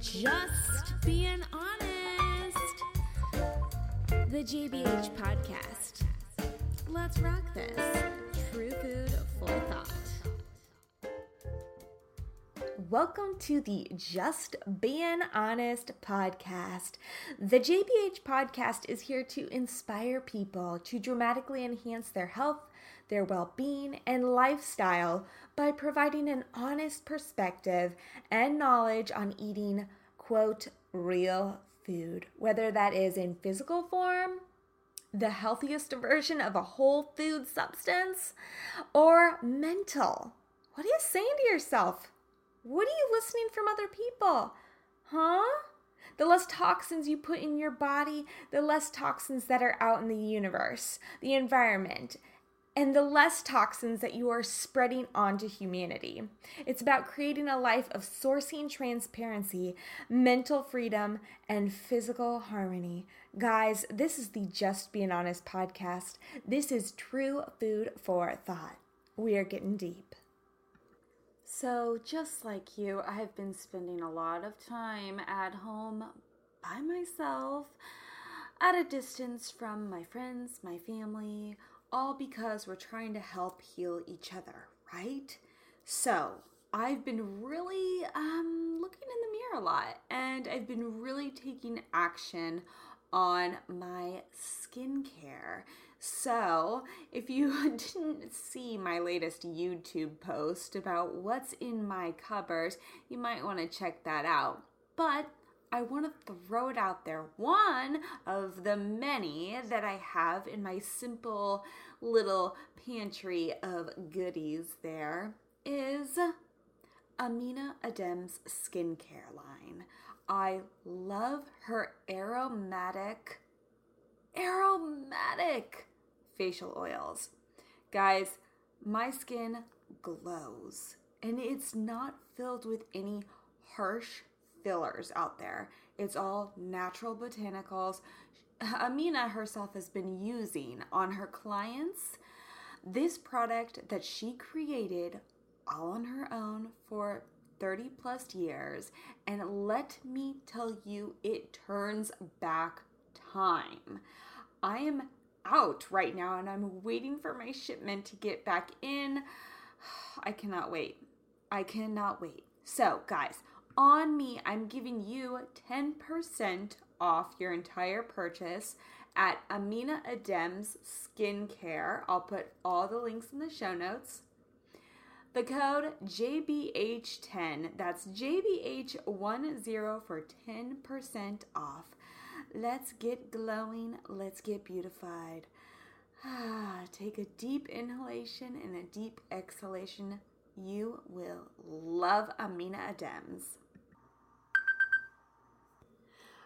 Just being honest. The JBH podcast. Let's rock this. True food for thought. Welcome to the Just Being Honest podcast. The JBH podcast is here to inspire people to dramatically enhance their health, their well being, and lifestyle by providing an honest perspective and knowledge on eating, quote, real food, whether that is in physical form, the healthiest version of a whole food substance, or mental. What are you saying to yourself? What are you listening from other people? Huh? The less toxins you put in your body, the less toxins that are out in the universe, the environment, and the less toxins that you are spreading onto humanity. It's about creating a life of sourcing transparency, mental freedom, and physical harmony. Guys, this is the Just Being Honest podcast. This is true food for thought. We are getting deep. So, just like you, I have been spending a lot of time at home by myself, at a distance from my friends, my family, all because we're trying to help heal each other, right? So, I've been really um, looking in the mirror a lot and I've been really taking action on my skincare. So, if you didn't see my latest YouTube post about what's in my cupboard, you might want to check that out. But I want to throw it out there. One of the many that I have in my simple little pantry of goodies there is Amina Adem's skincare line. I love her aromatic, aromatic facial oils. Guys, my skin glows and it's not filled with any harsh fillers out there. It's all natural botanicals. Amina herself has been using on her clients this product that she created all on her own for 30 plus years. And let me tell you, it turns back time. I am out right now and I'm waiting for my shipment to get back in. I cannot wait. I cannot wait. So, guys, on me, I'm giving you 10% off your entire purchase at Amina Adem's Skincare. I'll put all the links in the show notes. The code JBH10, that's JBH10 for 10% off. Let's get glowing, let's get beautified. Ah, take a deep inhalation and a deep exhalation. You will love Amina Adem's.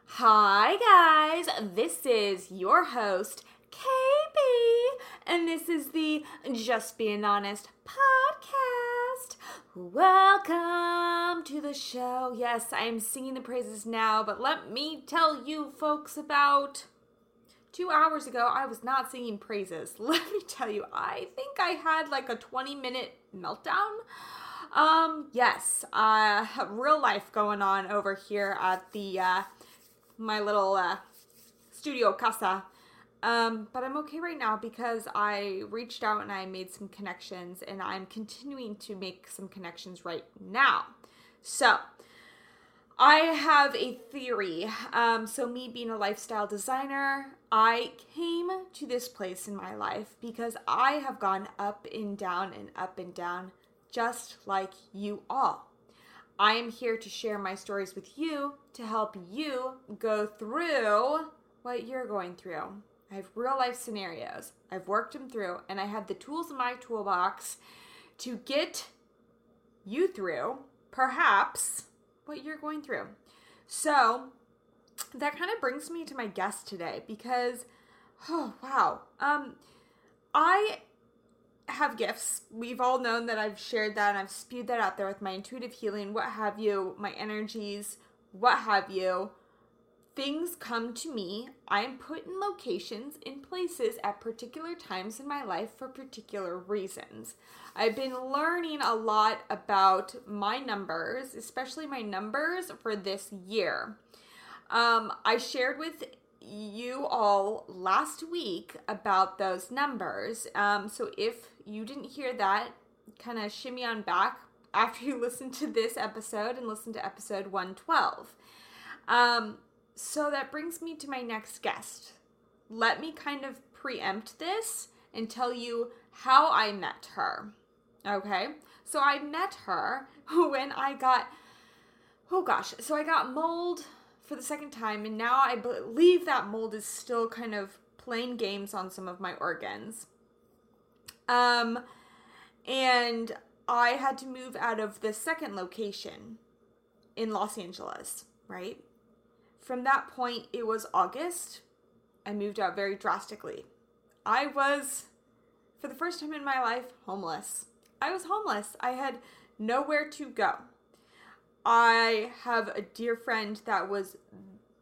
Hi, guys. This is your host, KB, and this is the Just Being Honest podcast. Welcome to the show. Yes, I am singing the praises now, but let me tell you folks about two hours ago, I was not singing praises. Let me tell you, I think I had like a 20 minute meltdown. Um, yes, uh, real life going on over here at the, uh, my little uh, studio casa. Um, but I'm okay right now because I reached out and I made some connections, and I'm continuing to make some connections right now. So, I have a theory. Um, so, me being a lifestyle designer, I came to this place in my life because I have gone up and down and up and down, just like you all. I am here to share my stories with you to help you go through what you're going through. I have real life scenarios. I've worked them through, and I have the tools in my toolbox to get you through, perhaps, what you're going through. So, that kind of brings me to my guest today because, oh, wow. Um, I have gifts. We've all known that I've shared that and I've spewed that out there with my intuitive healing, what have you, my energies, what have you, things come to me. I'm put in locations, in places at particular times in my life for particular reasons. I've been learning a lot about my numbers, especially my numbers for this year. Um, I shared with you all last week about those numbers. Um, so if you didn't hear that, kind of shimmy on back after you listen to this episode and listen to episode 112. Um, so that brings me to my next guest. Let me kind of preempt this and tell you how I met her. Okay? So I met her when I got, oh gosh, so I got mold for the second time, and now I believe that mold is still kind of playing games on some of my organs. Um, and I had to move out of the second location in Los Angeles, right? From that point, it was August. I moved out very drastically. I was, for the first time in my life, homeless. I was homeless. I had nowhere to go. I have a dear friend that was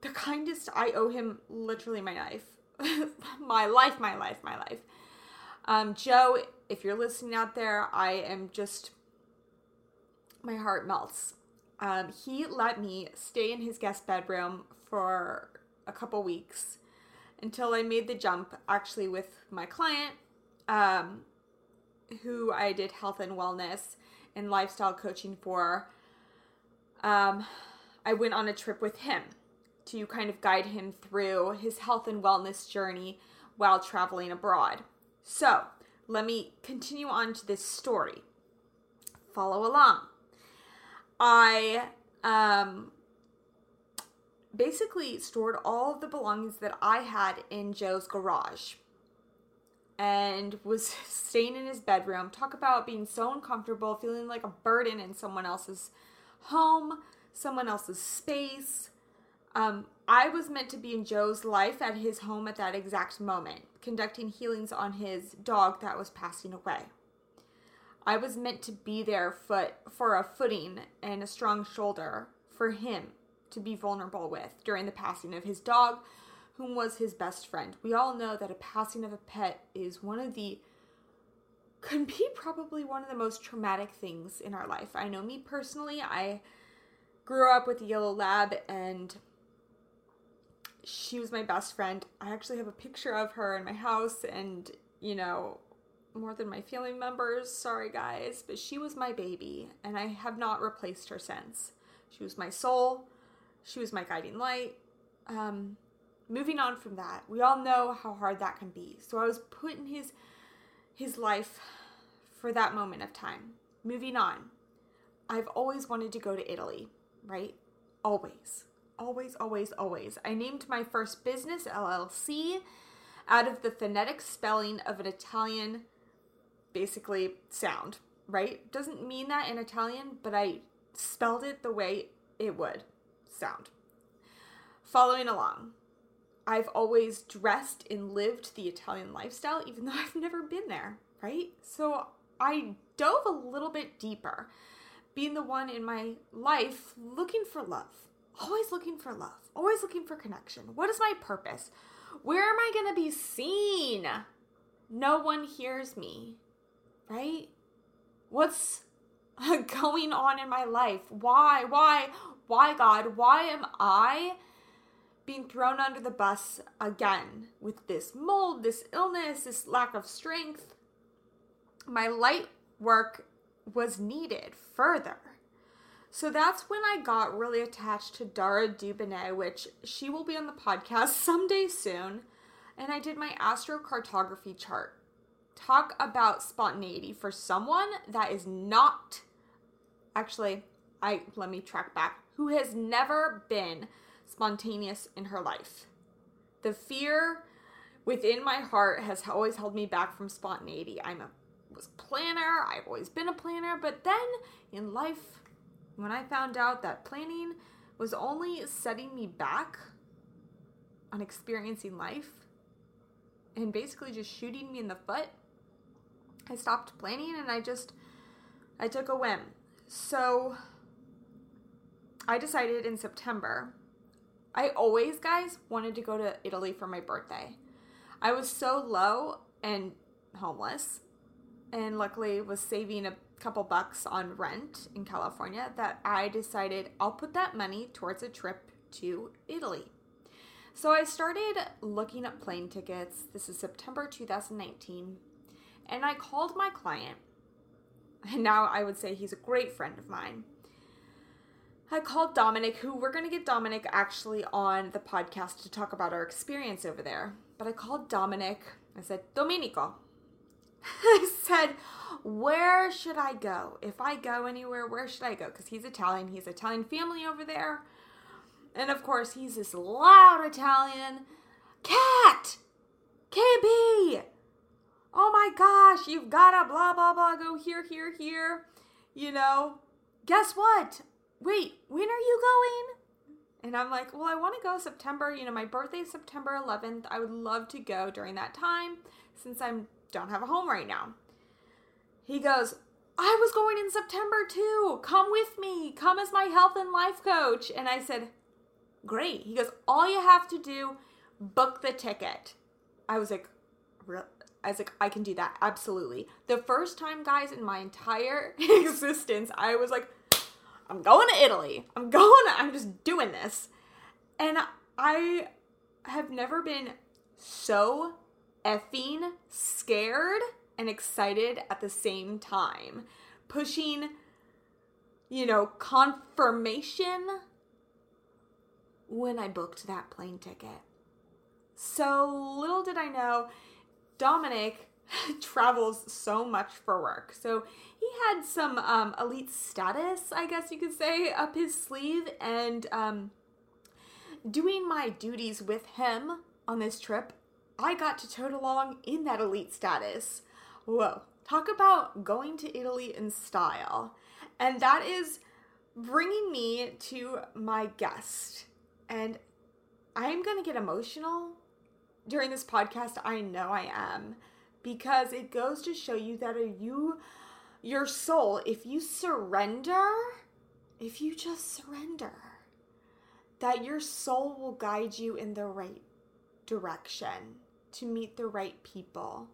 the kindest. I owe him literally my life. my life, my life, my life. Um, Joe, if you're listening out there, I am just, my heart melts. Um, he let me stay in his guest bedroom for a couple weeks until I made the jump actually with my client, um, who I did health and wellness and lifestyle coaching for um, I went on a trip with him to kind of guide him through his health and wellness journey while traveling abroad. So, let me continue on to this story. Follow along. I um, basically stored all of the belongings that I had in Joe's garage and was staying in his bedroom. Talk about being so uncomfortable, feeling like a burden in someone else's home, someone else's space. Um, I was meant to be in Joe's life at his home at that exact moment, conducting healings on his dog that was passing away. I was meant to be there foot for a footing and a strong shoulder for him to be vulnerable with during the passing of his dog, whom was his best friend. We all know that a passing of a pet is one of the could be probably one of the most traumatic things in our life. I know me personally, I grew up with a yellow lab and she was my best friend. I actually have a picture of her in my house and, you know, more than my family members, sorry guys, but she was my baby and I have not replaced her since. She was my soul. She was my guiding light. Um, moving on from that, we all know how hard that can be. So I was put in his his life for that moment of time. Moving on. I've always wanted to go to Italy, right? Always. Always, always, always. I named my first business LLC out of the phonetic spelling of an Italian, basically, sound, right? Doesn't mean that in Italian, but I spelled it the way it would sound. Following along. I've always dressed and lived the Italian lifestyle, even though I've never been there, right? So I dove a little bit deeper, being the one in my life looking for love, always looking for love, always looking for connection. What is my purpose? Where am I going to be seen? No one hears me, right? What's going on in my life? Why, why, why, God? Why am I? Being thrown under the bus again with this mold, this illness, this lack of strength. My light work was needed further. So that's when I got really attached to Dara Dubonnet, which she will be on the podcast someday soon. And I did my astrocartography chart. Talk about spontaneity for someone that is not actually I let me track back who has never been spontaneous in her life. The fear within my heart has always held me back from spontaneity. I'm a was planner, I've always been a planner, but then in life when I found out that planning was only setting me back on experiencing life and basically just shooting me in the foot, I stopped planning and I just I took a whim. So I decided in September I always, guys, wanted to go to Italy for my birthday. I was so low and homeless, and luckily was saving a couple bucks on rent in California that I decided I'll put that money towards a trip to Italy. So I started looking up plane tickets. This is September 2019. And I called my client. And now I would say he's a great friend of mine. I called Dominic, who we're going to get Dominic actually on the podcast to talk about our experience over there. But I called Dominic. I said, Domenico. I said, where should I go? If I go anywhere, where should I go? Because he's Italian. He's Italian family over there. And of course, he's this loud Italian. Cat! KB! Oh my gosh, you've gotta blah blah blah go here, here, here. You know, guess what? Wait, when are you going? And I'm like, well, I want to go September. You know, my birthday's September 11th. I would love to go during that time since I don't have a home right now. He goes, I was going in September too. Come with me. Come as my health and life coach. And I said, great. He goes, all you have to do, book the ticket. I was like, I was like, I can do that. Absolutely. The first time, guys, in my entire existence, I was like, I'm going to Italy. I'm going, I'm just doing this. And I have never been so effing scared and excited at the same time. Pushing, you know, confirmation when I booked that plane ticket. So little did I know, Dominic travels so much for work. So he had some um, elite status, I guess you could say, up his sleeve, and um, doing my duties with him on this trip, I got to tote along in that elite status. Whoa, talk about going to Italy in style. And that is bringing me to my guest. And I'm going to get emotional during this podcast. I know I am because it goes to show you that you your soul if you surrender, if you just surrender, that your soul will guide you in the right direction to meet the right people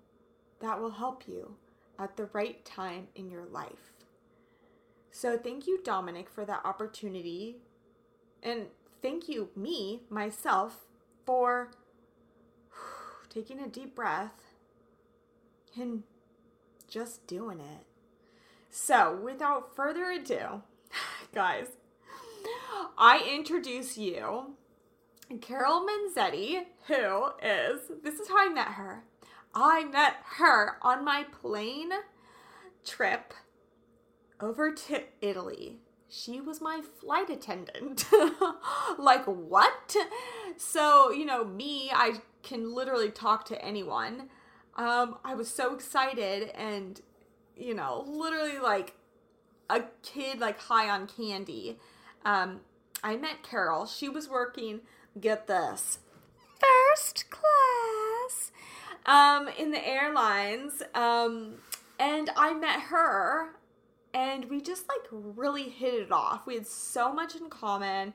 that will help you at the right time in your life. So, thank you, Dominic, for that opportunity. And thank you, me, myself, for taking a deep breath and just doing it. So, without further ado, guys, I introduce you Carol Manzetti, who is, this is how I met her. I met her on my plane trip over to Italy she was my flight attendant. like, what? So, you know, me, I can literally talk to anyone. Um, I was so excited and, you know, literally like a kid, like high on candy. Um, I met Carol. She was working, get this, first class um, in the airlines. Um, and I met her and we just like really hit it off. We had so much in common.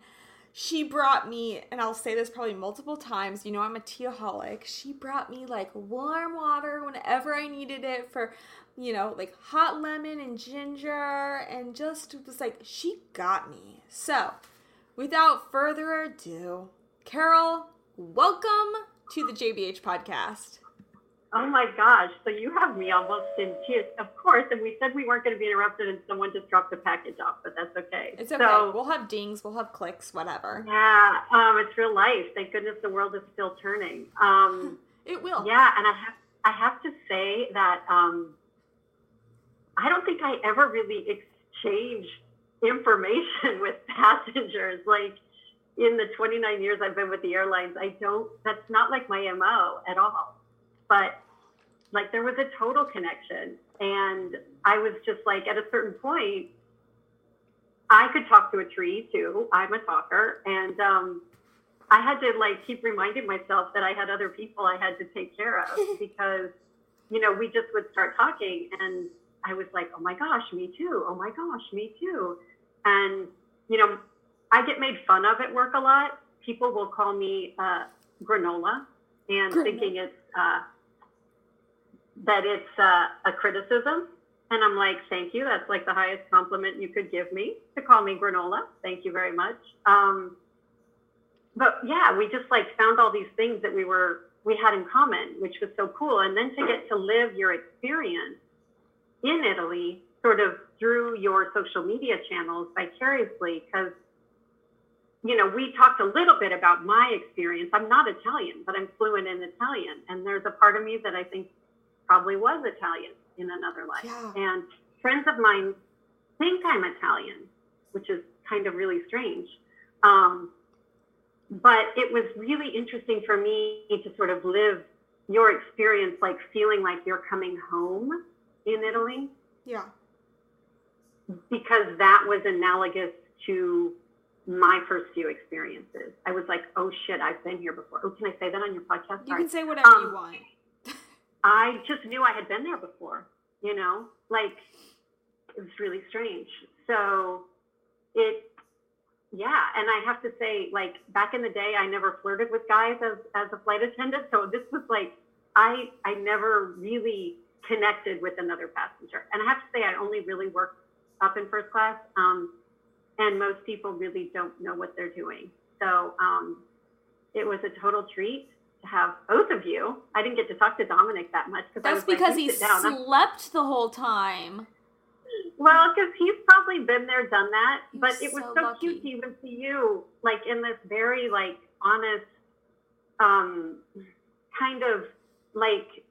She brought me, and I'll say this probably multiple times, you know, I'm a teaholic. She brought me like warm water whenever I needed it for, you know, like hot lemon and ginger, and just was like, she got me. So, without further ado, Carol, welcome to the JBH podcast. Oh my gosh. So you have me almost in tears. Of course. And we said we weren't going to be interrupted and someone just dropped the package off, but that's okay. It's okay. So, we'll have dings, we'll have clicks, whatever. Yeah. Um, it's real life. Thank goodness the world is still turning. Um, it will. Yeah. And I have, I have to say that um, I don't think I ever really exchanged information with passengers. Like, in the 29 years I've been with the airlines, I don't, that's not like my MO at all. But like there was a total connection. And I was just like, at a certain point, I could talk to a tree too. I'm a talker. And um, I had to like keep reminding myself that I had other people I had to take care of because, you know, we just would start talking and I was like, oh my gosh, me too. Oh my gosh, me too. And, you know, I get made fun of at work a lot people will call me uh, granola and Granola. thinking it's uh, that it's uh, a criticism. And I'm like, thank you. That's like the highest compliment you could give me to call me granola. Thank you very much. Um, but yeah, we just like found all these things that we were we had in common, which was so cool. And then to get to live your experience in Italy, sort of through your social media channels vicariously, because you know, we talked a little bit about my experience. I'm not Italian, but I'm fluent in Italian. And there's a part of me that I think probably was Italian in another life. Yeah. And friends of mine think I'm Italian, which is kind of really strange. Um, but it was really interesting for me to sort of live your experience, like feeling like you're coming home in Italy Yeah. because that was analogous to my first few experiences. I was like, oh shit, I've been here before. Oh, can I say that on your podcast? You can say whatever Um, you want. I just knew I had been there before, you know, like it was really strange. So it, yeah. And I have to say, like back in the day, I never flirted with guys as, as a flight attendant. So this was like, I, I never really connected with another passenger. And I have to say, I only really worked up in first class. Um, and most people really don't know what they're doing. So um, it was a total treat have both of you. I didn't get to talk to Dominic that much because I That's was because "You he sit down. I'm- slept the whole time. Well, because he's probably been there, done that. He but was it was so so, cute to even see you, like in this very like honest, um, kind of like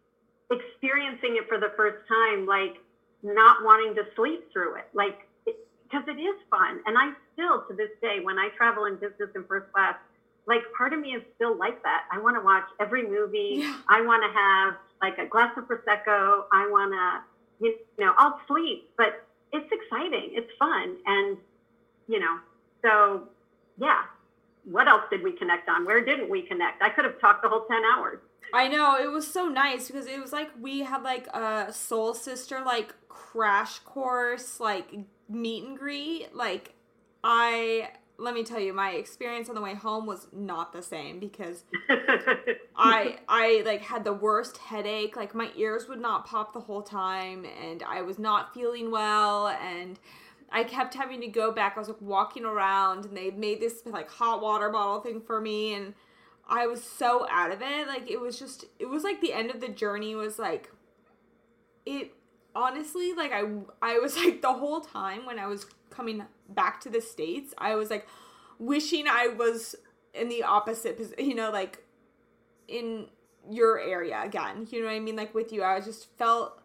experiencing it for the first time, like not wanting to sleep through it, like because it is fun. And I still, to this day, when I travel in business in first class, like part of me is still like that. I want to watch every movie. Yeah. I want to have like a glass of prosecco. I want to, you know, I'll sleep, but it's exciting. It's fun, and you know, so yeah. What else did we connect on? Where didn't we connect? I could have talked the whole ten hours. I know it was so nice because it was like we had like a soul sister like crash course like meet and greet. Like I let me tell you, my experience on the way home was not the same because I I like had the worst headache. Like my ears would not pop the whole time, and I was not feeling well, and I kept having to go back. I was like walking around, and they made this like hot water bottle thing for me, and I was so out of it. Like it was just, it was like the end of the journey was like, it honestly like I I was like the whole time when I was coming back to the states, I was like wishing I was in the opposite you know, like in your area again. You know what I mean? Like with you, I just felt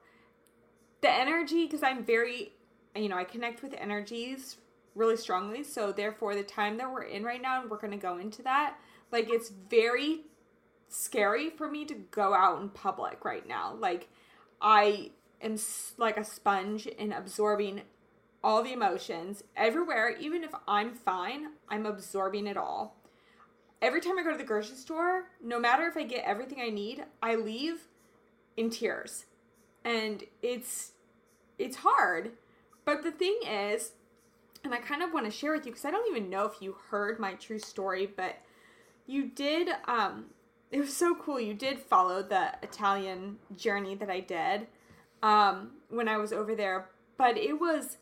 the energy because I'm very, you know, I connect with energies really strongly. So therefore, the time that we're in right now, and we're gonna go into that, like it's very scary for me to go out in public right now. Like I am like a sponge in absorbing all the emotions everywhere. Even if I'm fine, I'm absorbing it all every time I go to the grocery store, no matter if I get everything I need, I leave in tears. And it's it's hard. But the thing is, and I kind of want to share with you because I don't even know if you heard my true story, but you did um it was so cool. You did follow the Italian journey that I did um when I was over there, but it was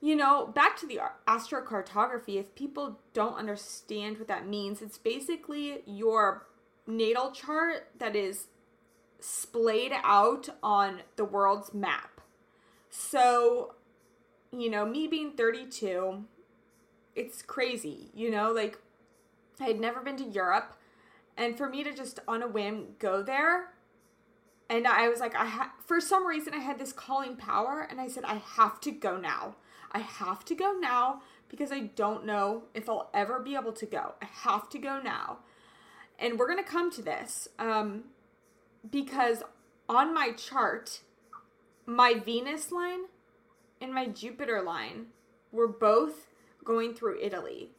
you know, back to the astrocartography, if people don't understand what that means, it's basically your natal chart that is splayed out on the world's map. So, you know, me being 32, it's crazy, you know, like I had never been to Europe, and for me to just on a whim go there, and I was like, I ha- for some reason I had this calling power, and I said I have to go now. I have to go now because I don't know if I'll ever be able to go. I have to go now. And we're going to come to this um, because on my chart, my Venus line and my Jupiter line were both going through Italy.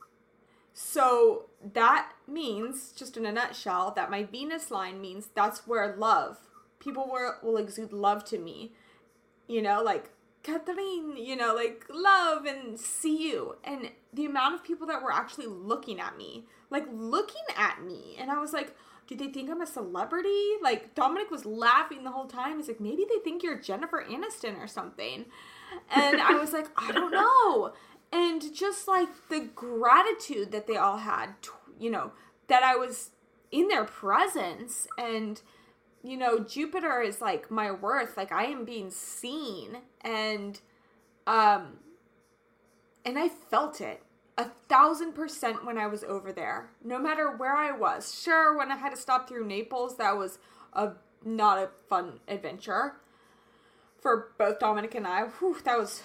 So that means, just in a nutshell, that my Venus line means that's where love, people will, will exude love to me. You know, like Catherine, you know, like love and see you. And the amount of people that were actually looking at me, like looking at me. And I was like, do they think I'm a celebrity? Like Dominic was laughing the whole time. He's like, maybe they think you're Jennifer Aniston or something. And I was like, I don't know. And just like the gratitude that they all had, you know, that I was in their presence and you know, Jupiter is like my worth, like I am being seen and um and I felt it a thousand percent when I was over there. No matter where I was. Sure, when I had to stop through Naples, that was a not a fun adventure. For both Dominic and I, whew, that was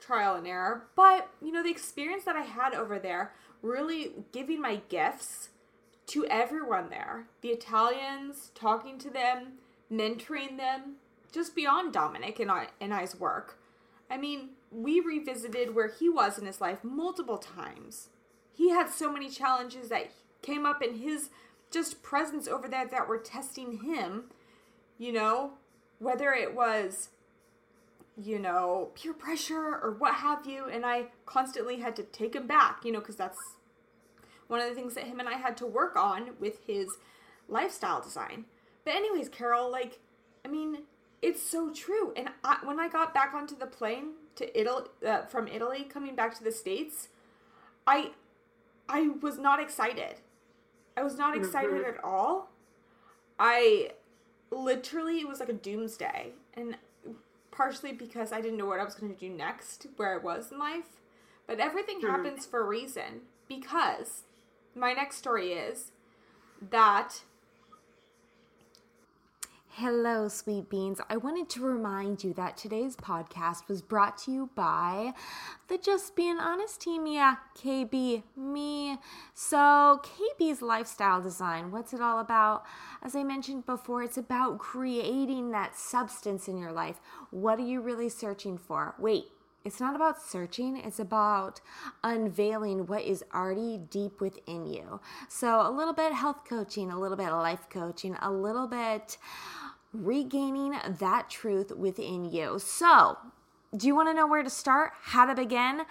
trial and error. But, you know, the experience that I had over there, really giving my gifts to everyone there the Italians, talking to them, mentoring them, just beyond Dominic and, I, and I's work. I mean, we revisited where he was in his life multiple times. He had so many challenges that came up in his just presence over there that were testing him, you know, whether it was, you know, peer pressure or what have you. And I constantly had to take him back, you know, because that's one of the things that him and I had to work on with his lifestyle design. But, anyways, Carol, like, I mean, it's so true. And I, when I got back onto the plane to Italy uh, from Italy, coming back to the states, I I was not excited. I was not excited mm-hmm. at all. I literally it was like a doomsday, and partially because I didn't know what I was going to do next, where I was in life. But everything mm-hmm. happens for a reason because my next story is that Hello, sweet beans. I wanted to remind you that today's podcast was brought to you by the Just Being Honest team. Yeah, KB, me. So, KB's lifestyle design, what's it all about? As I mentioned before, it's about creating that substance in your life. What are you really searching for? Wait, it's not about searching, it's about unveiling what is already deep within you. So, a little bit health coaching, a little bit life coaching, a little bit regaining that truth within you. So, do you want to know where to start? How to begin?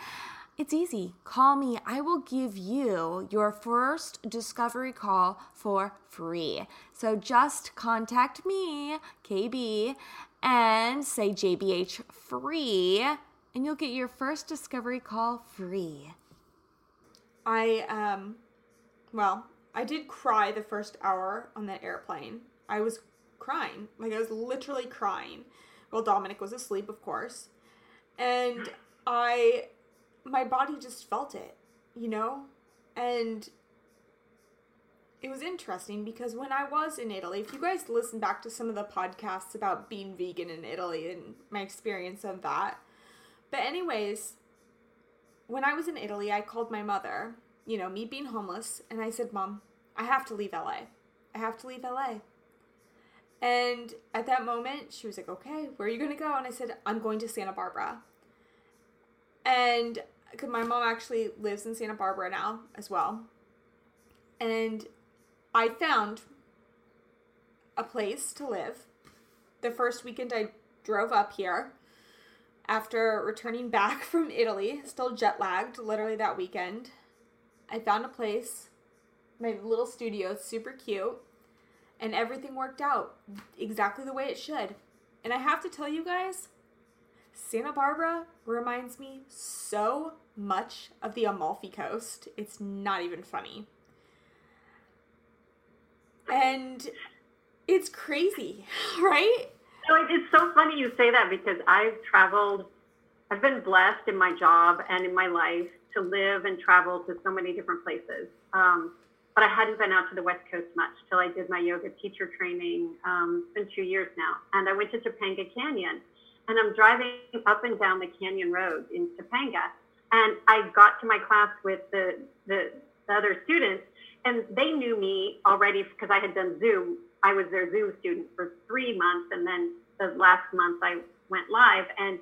It's easy. Call me. I will give you your first discovery call for free. So just contact me, KB, and say JBH free and you'll get your first discovery call free. I um well, I did cry the first hour on that airplane. I was crying. Like I was literally crying. Well, Dominic was asleep, of course. And I my body just felt it, you know? And it was interesting because when I was in Italy, if you guys listen back to some of the podcasts about being vegan in Italy and my experience of that, but, anyways, when I was in Italy, I called my mother, you know, me being homeless, and I said, Mom, I have to leave LA. I have to leave LA. And at that moment, she was like, Okay, where are you going to go? And I said, I'm going to Santa Barbara. And cause my mom actually lives in Santa Barbara now as well. And I found a place to live. The first weekend I drove up here after returning back from Italy, still jet lagged, literally that weekend, I found a place, my little studio, super cute, and everything worked out exactly the way it should. And I have to tell you guys, Santa Barbara reminds me so much of the Amalfi Coast. It's not even funny. And it's crazy, right? So it's so funny you say that because I've traveled, I've been blessed in my job and in my life to live and travel to so many different places. Um, but I hadn't been out to the West Coast much till I did my yoga teacher training. Um, it's been two years now. And I went to Topanga Canyon and I'm driving up and down the canyon road in Topanga. And I got to my class with the, the, the other students and they knew me already because I had done Zoom I was their Zoom student for three months, and then the last month I went live, and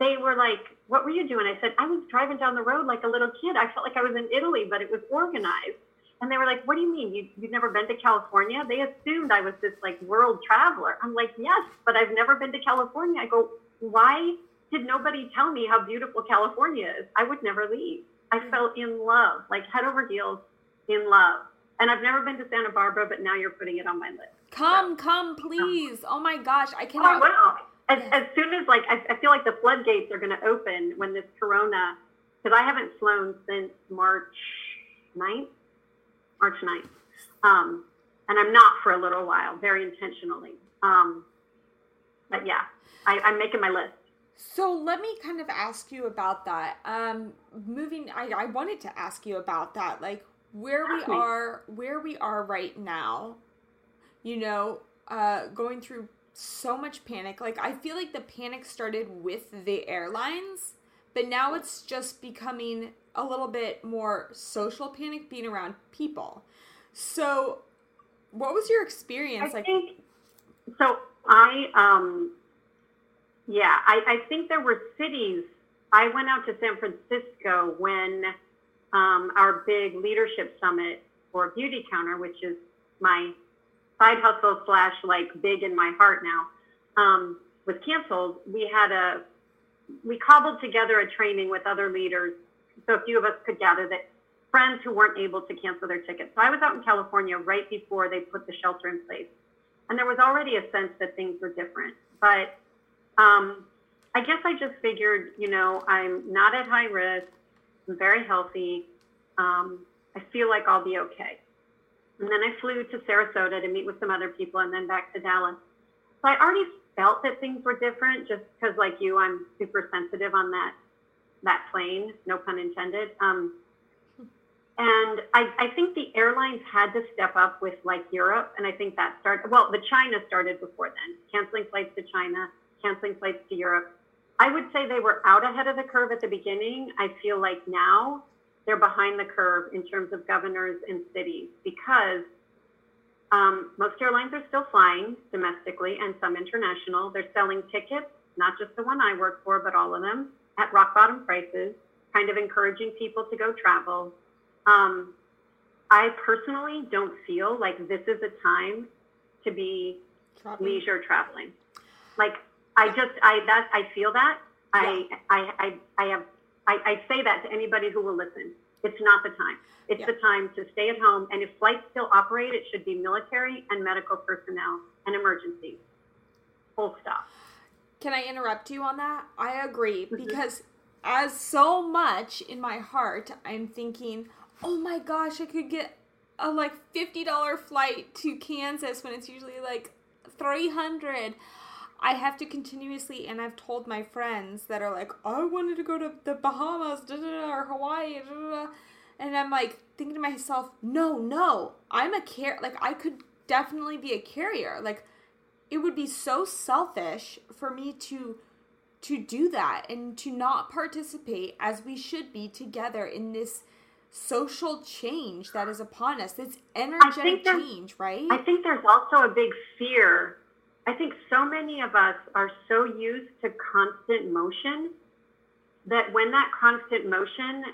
they were like, "What were you doing?" I said, "I was driving down the road like a little kid. I felt like I was in Italy, but it was organized." And they were like, "What do you mean? You, you've never been to California?" They assumed I was this like world traveler. I'm like, "Yes, but I've never been to California." I go, "Why did nobody tell me how beautiful California is, I would never leave. I mm. fell in love, like head over heels in love. And I've never been to Santa Barbara, but now you're putting it on my list. Come, so, come, please. Oh my gosh, I oh, cannot. Oh, wow. As, as soon as like I, I feel like the floodgates are going to open when this Corona, because I haven't flown since March 9th, March 9th, um, and I'm not for a little while, very intentionally. Um, but yeah, I, I'm making my list. So let me kind of ask you about that. Um, moving, I, I wanted to ask you about that, like where we are, where we are right now. You know, uh, going through so much panic. Like I feel like the panic started with the airlines, but now it's just becoming a little bit more social panic, being around people. So, what was your experience I like? Think, so I um yeah, I, I think there were cities. I went out to San Francisco when um, our big leadership summit for Beautycounter, which is my side hustle slash like big in my heart now, um, was canceled. We had a we cobbled together a training with other leaders, so a few of us could gather that friends who weren't able to cancel their tickets. So I was out in California right before they put the shelter in place, and there was already a sense that things were different, but um, I guess I just figured, you know, I'm not at high risk. I'm very healthy. Um, I feel like I'll be okay. And then I flew to Sarasota to meet with some other people and then back to Dallas. So I already felt that things were different just because, like you, I'm super sensitive on that that plane, no pun intended. Um, and I, I think the airlines had to step up with like Europe, and I think that started. Well, the China started before then, canceling flights to China, canceling flights to Europe. I would say they were out ahead of the curve at the beginning. I feel like now they're behind the curve in terms of governors and cities because um, most airlines are still flying domestically and some international. They're selling tickets, not just the one I work for, but all of them at rock bottom prices, kind of encouraging people to go travel. Um, I personally don't feel like this is a time to be traveling. leisure traveling. Like I just I that I feel that I yeah. I, I I have I, I say that to anybody who will listen. It's not the time. It's yeah. the time to stay at home. And if flights still operate, it should be military and medical personnel and emergencies. Full stop. Can I interrupt you on that? I agree mm-hmm. because as so much in my heart, I'm thinking, oh my gosh, I could get a like $50 flight to Kansas when it's usually like 300 I have to continuously, and I've told my friends that are like, I wanted to go to the Bahamas da, da, da, or Hawaii, and I'm like thinking to myself, no, no, I'm a car. Like I could definitely be a carrier. Like it would be so selfish for me to to do that and to not participate as we should be together in this social change that is upon us. This energetic change, right? I think there's also a big fear I think so many of us are so used to constant motion that when that constant motion,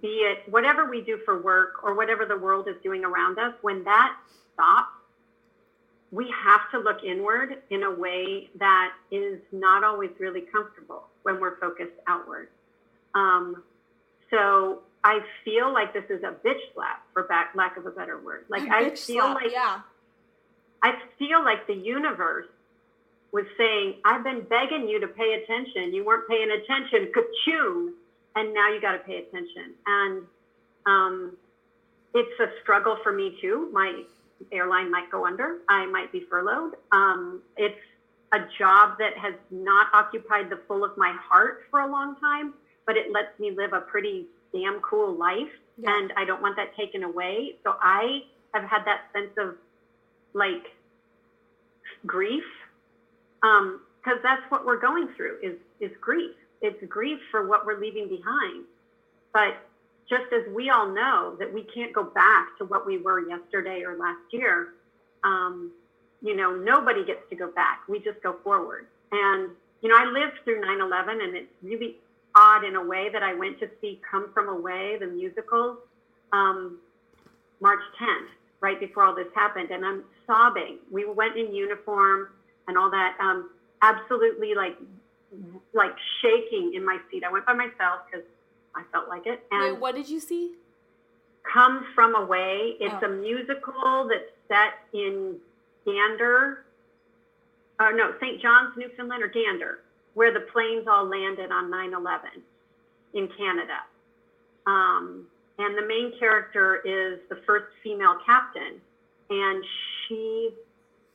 be it whatever we do for work or whatever the world is doing around us, when that stops, we have to look inward in a way that is not always really comfortable when we're focused outward. Um, so I feel like this is a bitch slap, for back, lack of a better word. Like I feel slap, like yeah. I feel like the universe was saying, I've been begging you to pay attention. You weren't paying attention, ka and now you got to pay attention. And um, it's a struggle for me too. My airline might go under. I might be furloughed. Um, it's a job that has not occupied the full of my heart for a long time, but it lets me live a pretty damn cool life. Yeah. And I don't want that taken away. So I have had that sense of like grief because um, that's what we're going through is is grief. It's grief for what we're leaving behind. But just as we all know that we can't go back to what we were yesterday or last year, um, you know, nobody gets to go back. We just go forward. And you know, I lived through 9/11, and it's really odd in a way that I went to see Come From Away, the musical, um, March 10th, right before all this happened, and I'm sobbing. We went in uniform and all that. Um, absolutely like like shaking in my seat. I went by myself because I felt like it. And Wait, what did you see? Come From Away. It's Oh. a musical that's set in Gander. Uh, no, St. John's, Newfoundland, or Gander, where the planes all landed on 9 11 in Canada. Um, and the main character is the first female captain. And she,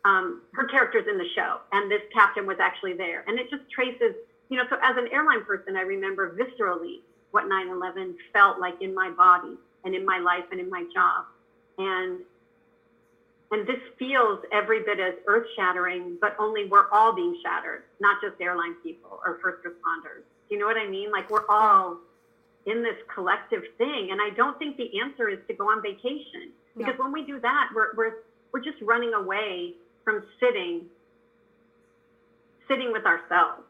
um, her character's in the show, and this captain was actually there. And it just traces, you know, so as an airline person, I remember viscerally what 9 11 felt like in my body and in my life and in my job. And and this feels every bit as earth shattering, but only we're all being shattered, not just airline people or first responders. Do you know what I mean? Like we're all in this collective thing. And I don't think the answer is to go on vacation. Because when we do that, we're we're we're just running away from sitting sitting with ourselves.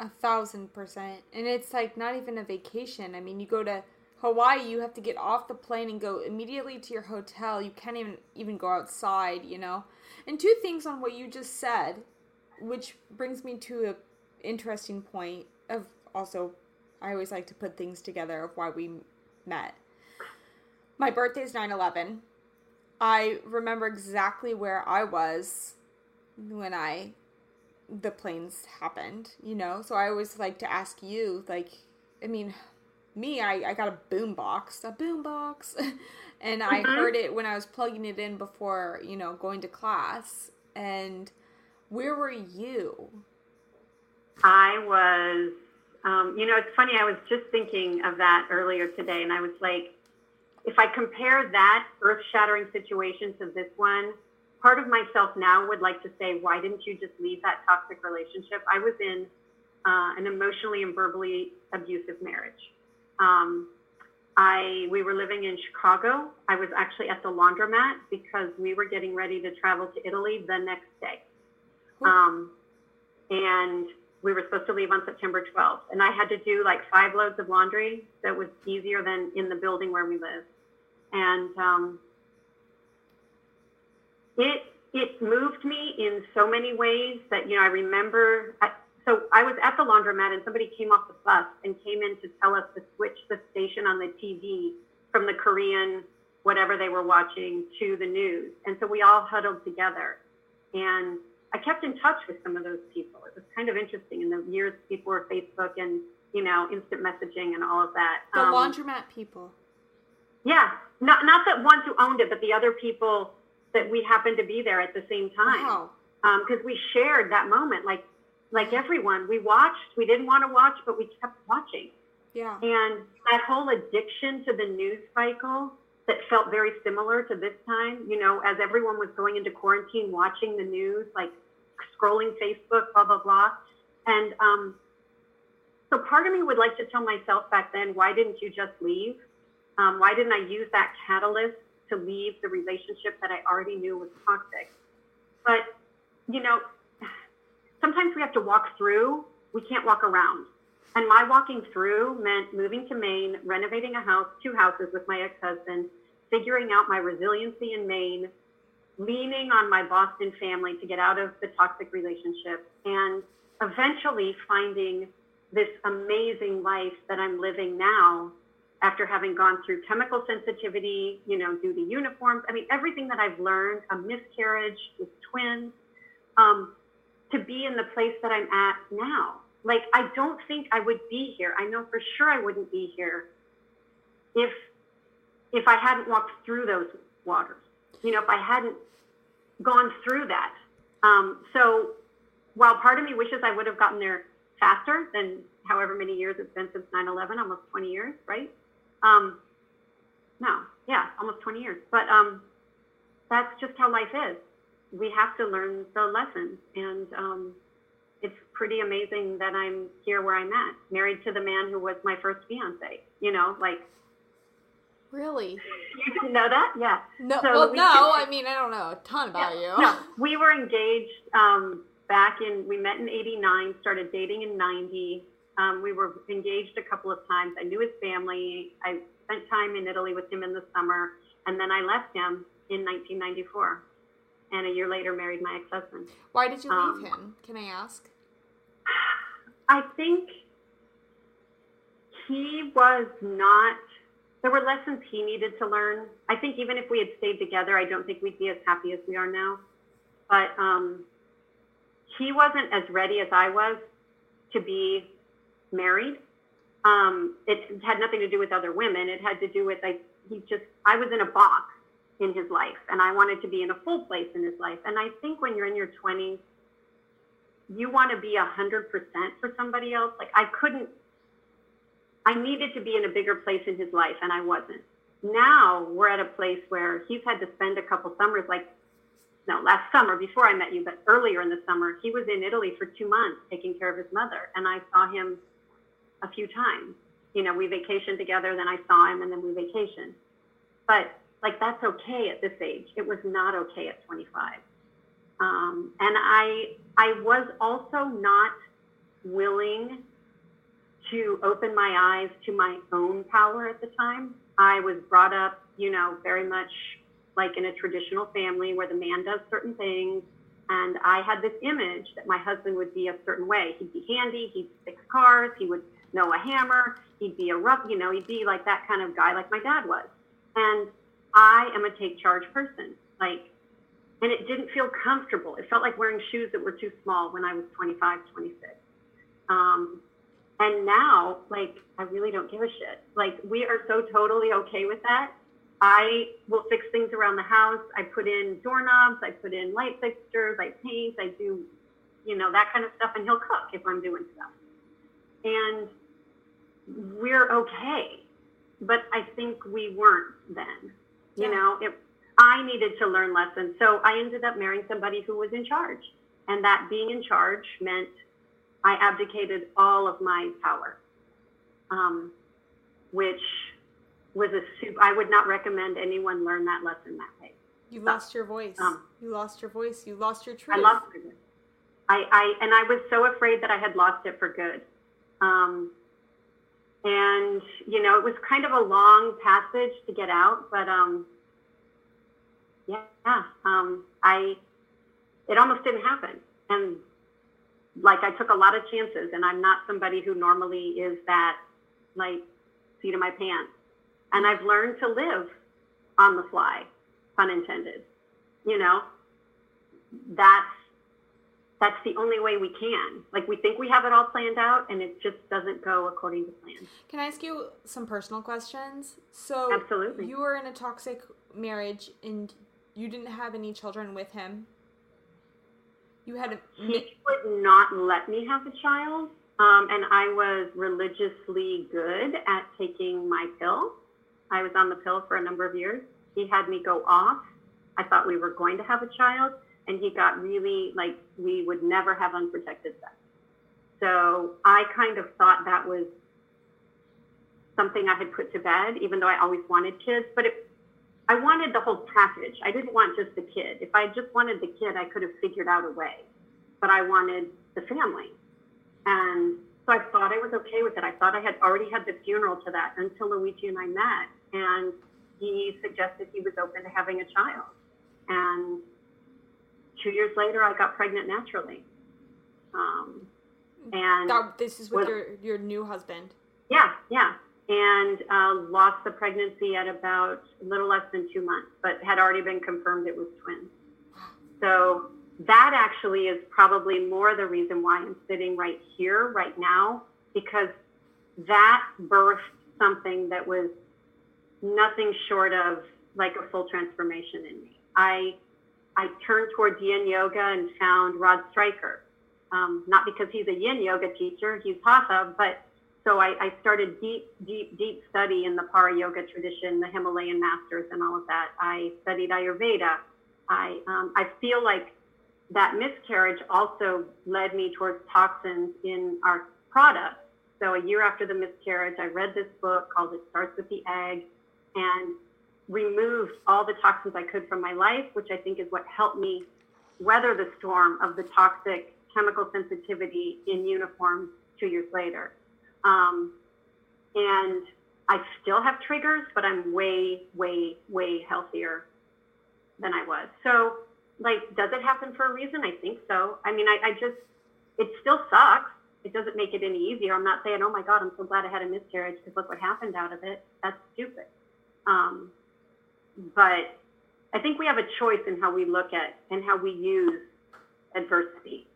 A thousand percent. And it's like not even a vacation. I mean, you go to Hawaii, you have to get off the plane and go immediately to your hotel. You can't even even go outside, you know. And two things on what you just said, which brings me to a interesting point of also I always like to put things together of why we met. My birthday's 9/11. I remember exactly where I was when I the planes happened, you know? So I always like to ask you, like, I mean, me, I, I got a boom box, a boom box, and I Mhm. heard it when I was plugging it in before, you know, going to class. And where were you? I was, um, you know, it's funny. I was just thinking of that earlier today, and I was like, if I compare that earth shattering situation to this one, part of myself now would like to say, why didn't you just leave that toxic relationship? I was in uh, an emotionally and verbally abusive marriage. Um, I we were living in Chicago. I was actually at the laundromat because we were getting ready to travel to Italy the next day. Um, and we were supposed to leave on September 12th. And I had to do like five loads of laundry that was easier than in the building where we live. And um, it it moved me in so many ways that you know I remember. I, so I was at the laundromat and somebody came off the bus and came in to tell us to switch the station on the TV from the Korean whatever they were watching to the news. And so we all huddled together. And I kept in touch with some of those people. It was kind of interesting in the years before Facebook and you know instant messaging and all of that. The Um, laundromat people. yeah, not not the ones who owned it, but the other people that we happened to be there at the same time. Wow. Because we shared that moment, like like everyone. We watched. We didn't want to watch, but we kept watching. Yeah. And that whole addiction to the news cycle that felt very similar to this time, you know, as everyone was going into quarantine, watching the news, like scrolling Facebook, blah, blah, blah. And um, so part of me would like to tell myself back then, why didn't you just leave? Um, why didn't I use that catalyst to leave the relationship that I already knew was toxic? But, you know, sometimes we have to walk through, we can't walk around. And my walking through meant moving to Maine, renovating a house, two houses with my ex husband, figuring out my resiliency in Maine, leaning on my Boston family to get out of the toxic relationship, and eventually finding this amazing life that I'm living now after having gone through chemical sensitivity, you know, duty uniforms. I mean, everything that I've learned, a miscarriage with twins, um, to be in the place that I'm at now. Like, I don't think I would be here. I know for sure I wouldn't be here if if I hadn't walked through those waters. You know, if I hadn't gone through that. Um, so while part of me wishes I would have gotten there faster than however many years it's been since 9/11, almost 20 years, right? Um, no, yeah, almost 20 years. But um, that's just how life is. We have to learn the lessons, and um, it's pretty amazing that I'm here where I'm at, married to the man who was my first fiance. You know, like Really? you didn't know that, yeah. No. So well, we no. I mean, I don't know a ton about you. No, we were engaged um, back in, we met in 89, started dating in 90. Um, we were engaged a couple of times. I knew his family. I spent time in Italy with him in the summer. And then I left him in 1994. And a year later, married my ex husband. Why did you leave Um, him? Can I ask? I think he was not, there were lessons he needed to learn. I think even if we had stayed together, I don't think we'd be as happy as we are now. But um, he wasn't as ready as I was to be married. Um, it had nothing to do with other women. It had to do with like he just I was in a box in his life, and I wanted to be in a full place in his life. And I think when you're in your 20s, you want to be a hundred percent for somebody else. Like I couldn't. I needed to be in a bigger place in his life, and I wasn't. Now we're at a place where he's had to spend a couple summers, like no, last summer before I met you, but earlier in the summer, he was in Italy for two months taking care of his mother. And I saw him a few times. You know, we vacationed together, then I saw him, and then we vacationed. But like, that's okay at this age. It was not okay at 25. Um, and I, I was also not willing to open my eyes to my own power at the time. I was brought up, you know, very much like in a traditional family where the man does certain things. And I had this image that my husband would be a certain way. He'd be handy, he'd fix cars, he would know a hammer, he'd be a rough, you know, he'd be like that kind of guy like my dad was. And I am a take charge person. Like, and it didn't feel comfortable. It felt like wearing shoes that were too small when I was 25, 26. Um, and now, like, I really don't give a shit. Like, we are so totally okay with that I will fix things around the house. I put in doorknobs, I put in light fixtures, I paint, I do, you know, that kind of stuff, and he'll cook if I'm doing stuff. And we're okay. But I think we weren't then. You know, it, I needed to learn lessons. So I ended up marrying somebody who was in charge. And that being in charge meant I abdicated all of my power, um, which was a super. I would not recommend anyone learn that lesson that way. You so, lost your voice. Um, you lost your voice. You lost your truth. I lost it. I, I and I was so afraid that I had lost it for good. Um, and you know, it was kind of a long passage to get out, but um, yeah, um, I it almost didn't happen, and like I took a lot of chances, and I'm not somebody who normally is that like seat of my pants and I've learned to live on the fly, pun intended. You know, that's that's the only way we can. Like we think we have it all planned out, and it just doesn't go according to plan. Can I ask you some personal questions? So, absolutely, you were in a toxic marriage, and you didn't have any children with him. You had a. He would not let me have a child, um, and I was religiously good at taking my pill. I was on the pill for a number of years. He had me go off. I thought we were going to have a child, and he got really like we would never have unprotected sex. So I kind of thought that was something I had put to bed, even though I always wanted kids. But it, I wanted the whole package. I didn't want just the kid. If I just wanted the kid, I could have figured out a way. But I wanted the family. And so I thought I was okay with it. I thought I had already had the funeral to that until Luigi and I met. And he suggested he was open to having a child. And two years later, I got pregnant naturally. Um, and that, this is with was, your, your new husband. Yeah, yeah. And uh, lost the pregnancy at about a little less than two months, but had already been confirmed it was twins. So that actually is probably more the reason why I'm sitting right here, right now, because that birthed something that was nothing short of like a full transformation in me. I I turned towards Yin Yoga and found Rod Stryker. Um, not because he's a Yin Yoga teacher, he's Hatha, but so I, I, started deep, deep, deep study in the Para Yoga tradition, the Himalayan masters, and all of that. I studied Ayurveda. I um, I feel like that miscarriage also led me towards toxins in our product. So a year after the miscarriage, I read this book called It Starts with the Egg and removed all the toxins I could from my life, which I think is what helped me weather the storm of the toxic chemical sensitivity in uniform two years later. Um, and I still have triggers, but I'm way, way, way healthier than I was. So like, does it happen for a reason? I think so. I mean, I, I just, it still sucks. it doesn't make it any easier. I'm not saying, oh my God, I'm so glad I had a miscarriage because look what happened out of it. That's stupid. Um, but I think we have a choice in how we look at and how we use adversity.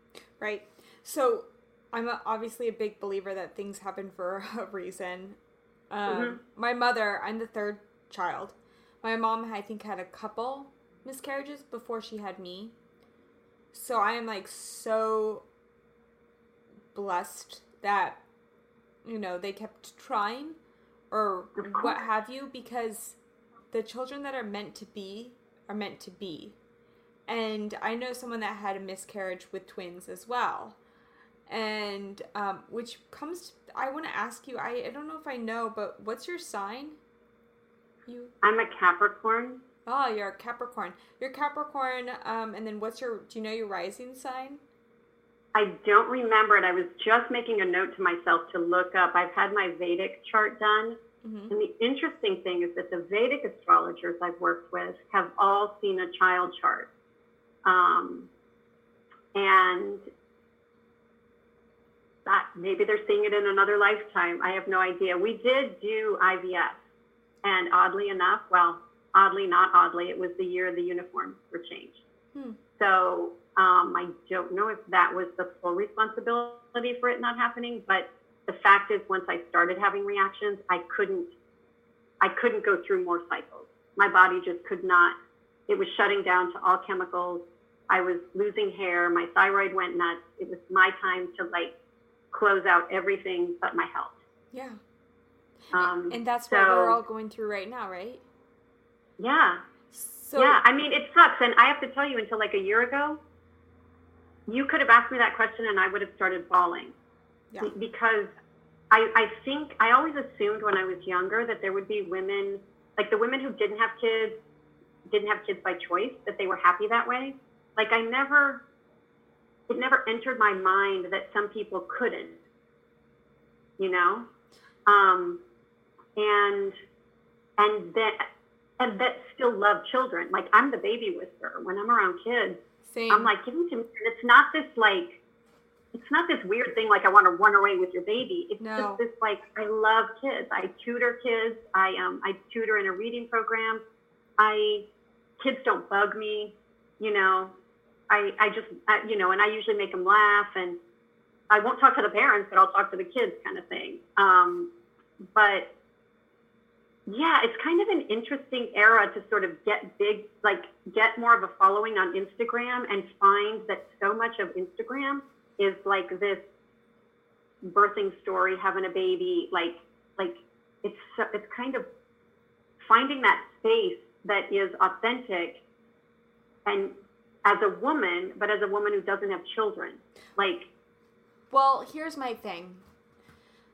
Right. So I'm a, obviously a big believer that things happen for a reason. Um, Mhm. My mother, I'm the third child. My mom, I think, had a couple miscarriages before she had me. So I am like so blessed that, you know, they kept trying or what have you because the children that are meant to be are meant to be. And I know someone that had a miscarriage with twins as well. And um, which comes, I want to ask you, I, I don't know if I know, but what's your sign? You, I'm a Capricorn. oh, you're a Capricorn. You're Capricorn, um, and then what's your, do you know your rising sign? I don't remember it. I was just making a note to myself to look up. I've had my Vedic chart done. hmm And the interesting thing is that the Vedic astrologers I've worked with have all seen a child chart. Um, and that maybe they're seeing it in another lifetime. I have no idea. We did do IVF. And oddly enough, well, oddly, not oddly, it was the year the uniforms were changed. Hmm. So um, I don't know if that was the full responsibility for it not happening, but the fact is, once I started having reactions, I couldn't, I couldn't go through more cycles. My body just could not. It was shutting down to all chemicals. I was losing hair. My thyroid went nuts. It was my time to like close out everything but my health. Yeah. Um, And that's so, what we're all going through right now, right? Yeah. So, yeah, I mean, it sucks. And I have to tell you, until like a year ago, you could have asked me that question and I would have started bawling. Yeah. Because I, I think I always assumed when I was younger that there would be women, like the women who didn't have kids, didn't have kids by choice, that they were happy that way. Like I never, it never entered my mind that some people couldn't, you know? Um, and, and that, and that still love children. Like I'm the baby whisperer. When I'm around kids, same. I'm like, give them to me. And it's not this like, it's not this weird thing like I want to run away with your baby. It's No. just this like I love kids. I tutor kids. I um I tutor in a reading program. I kids don't bug me. You know, I I just I, you know, and I usually make them laugh and I won't talk to the parents, but I'll talk to the kids, kind of thing. Um, but yeah, it's kind of an interesting era to sort of get big, like get more of a following on Instagram and find that so much of Instagram is like this birthing story, having a baby, like, like it's, it's kind of finding that space that is authentic and as a woman, but as a woman who doesn't have children, like, Well, here's my thing.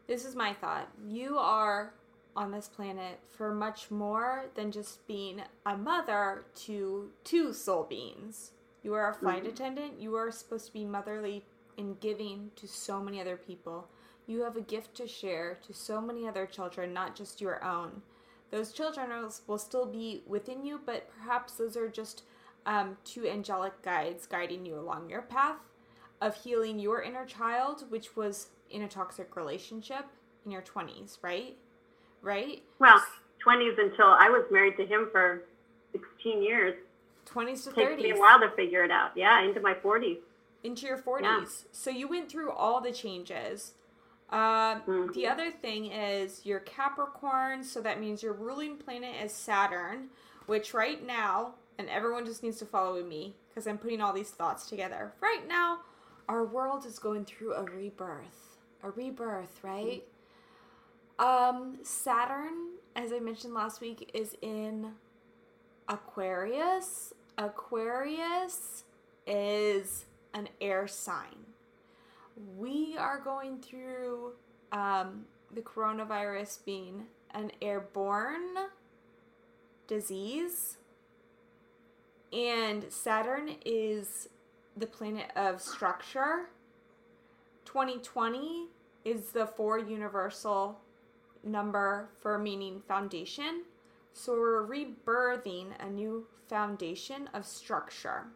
This is my thought. You are on this planet for much more than just being a mother to two soul beings. You are a flight mm-hmm. attendant. You are supposed to be motherly and giving to so many other people. You have a gift to share to so many other children, not just your own. Those children will still be within you, but perhaps those are just um, two angelic guides guiding you along your path of healing your inner child, which was in a toxic relationship in your 20s, right? Right? well, 20s until I was married to him for 16 years. 20s to it 30s. Takes me a while to figure it out. Yeah, into my 40s. into your 40s. Yeah. So you went through all the changes. Um, Mhm. The other thing is you're Capricorn, so that means your ruling planet is Saturn, which right now, and everyone just needs to follow me because I'm putting all these thoughts together. Right now, our world is going through a rebirth. A rebirth, right? Um, Saturn, as I mentioned last week, is in Aquarius. Aquarius is an air sign. We are going through um, the coronavirus being an airborne disease, and Saturn is the planet of structure. 2020 is the four universal number for meaning foundation. So we're rebirthing a new foundation of structure.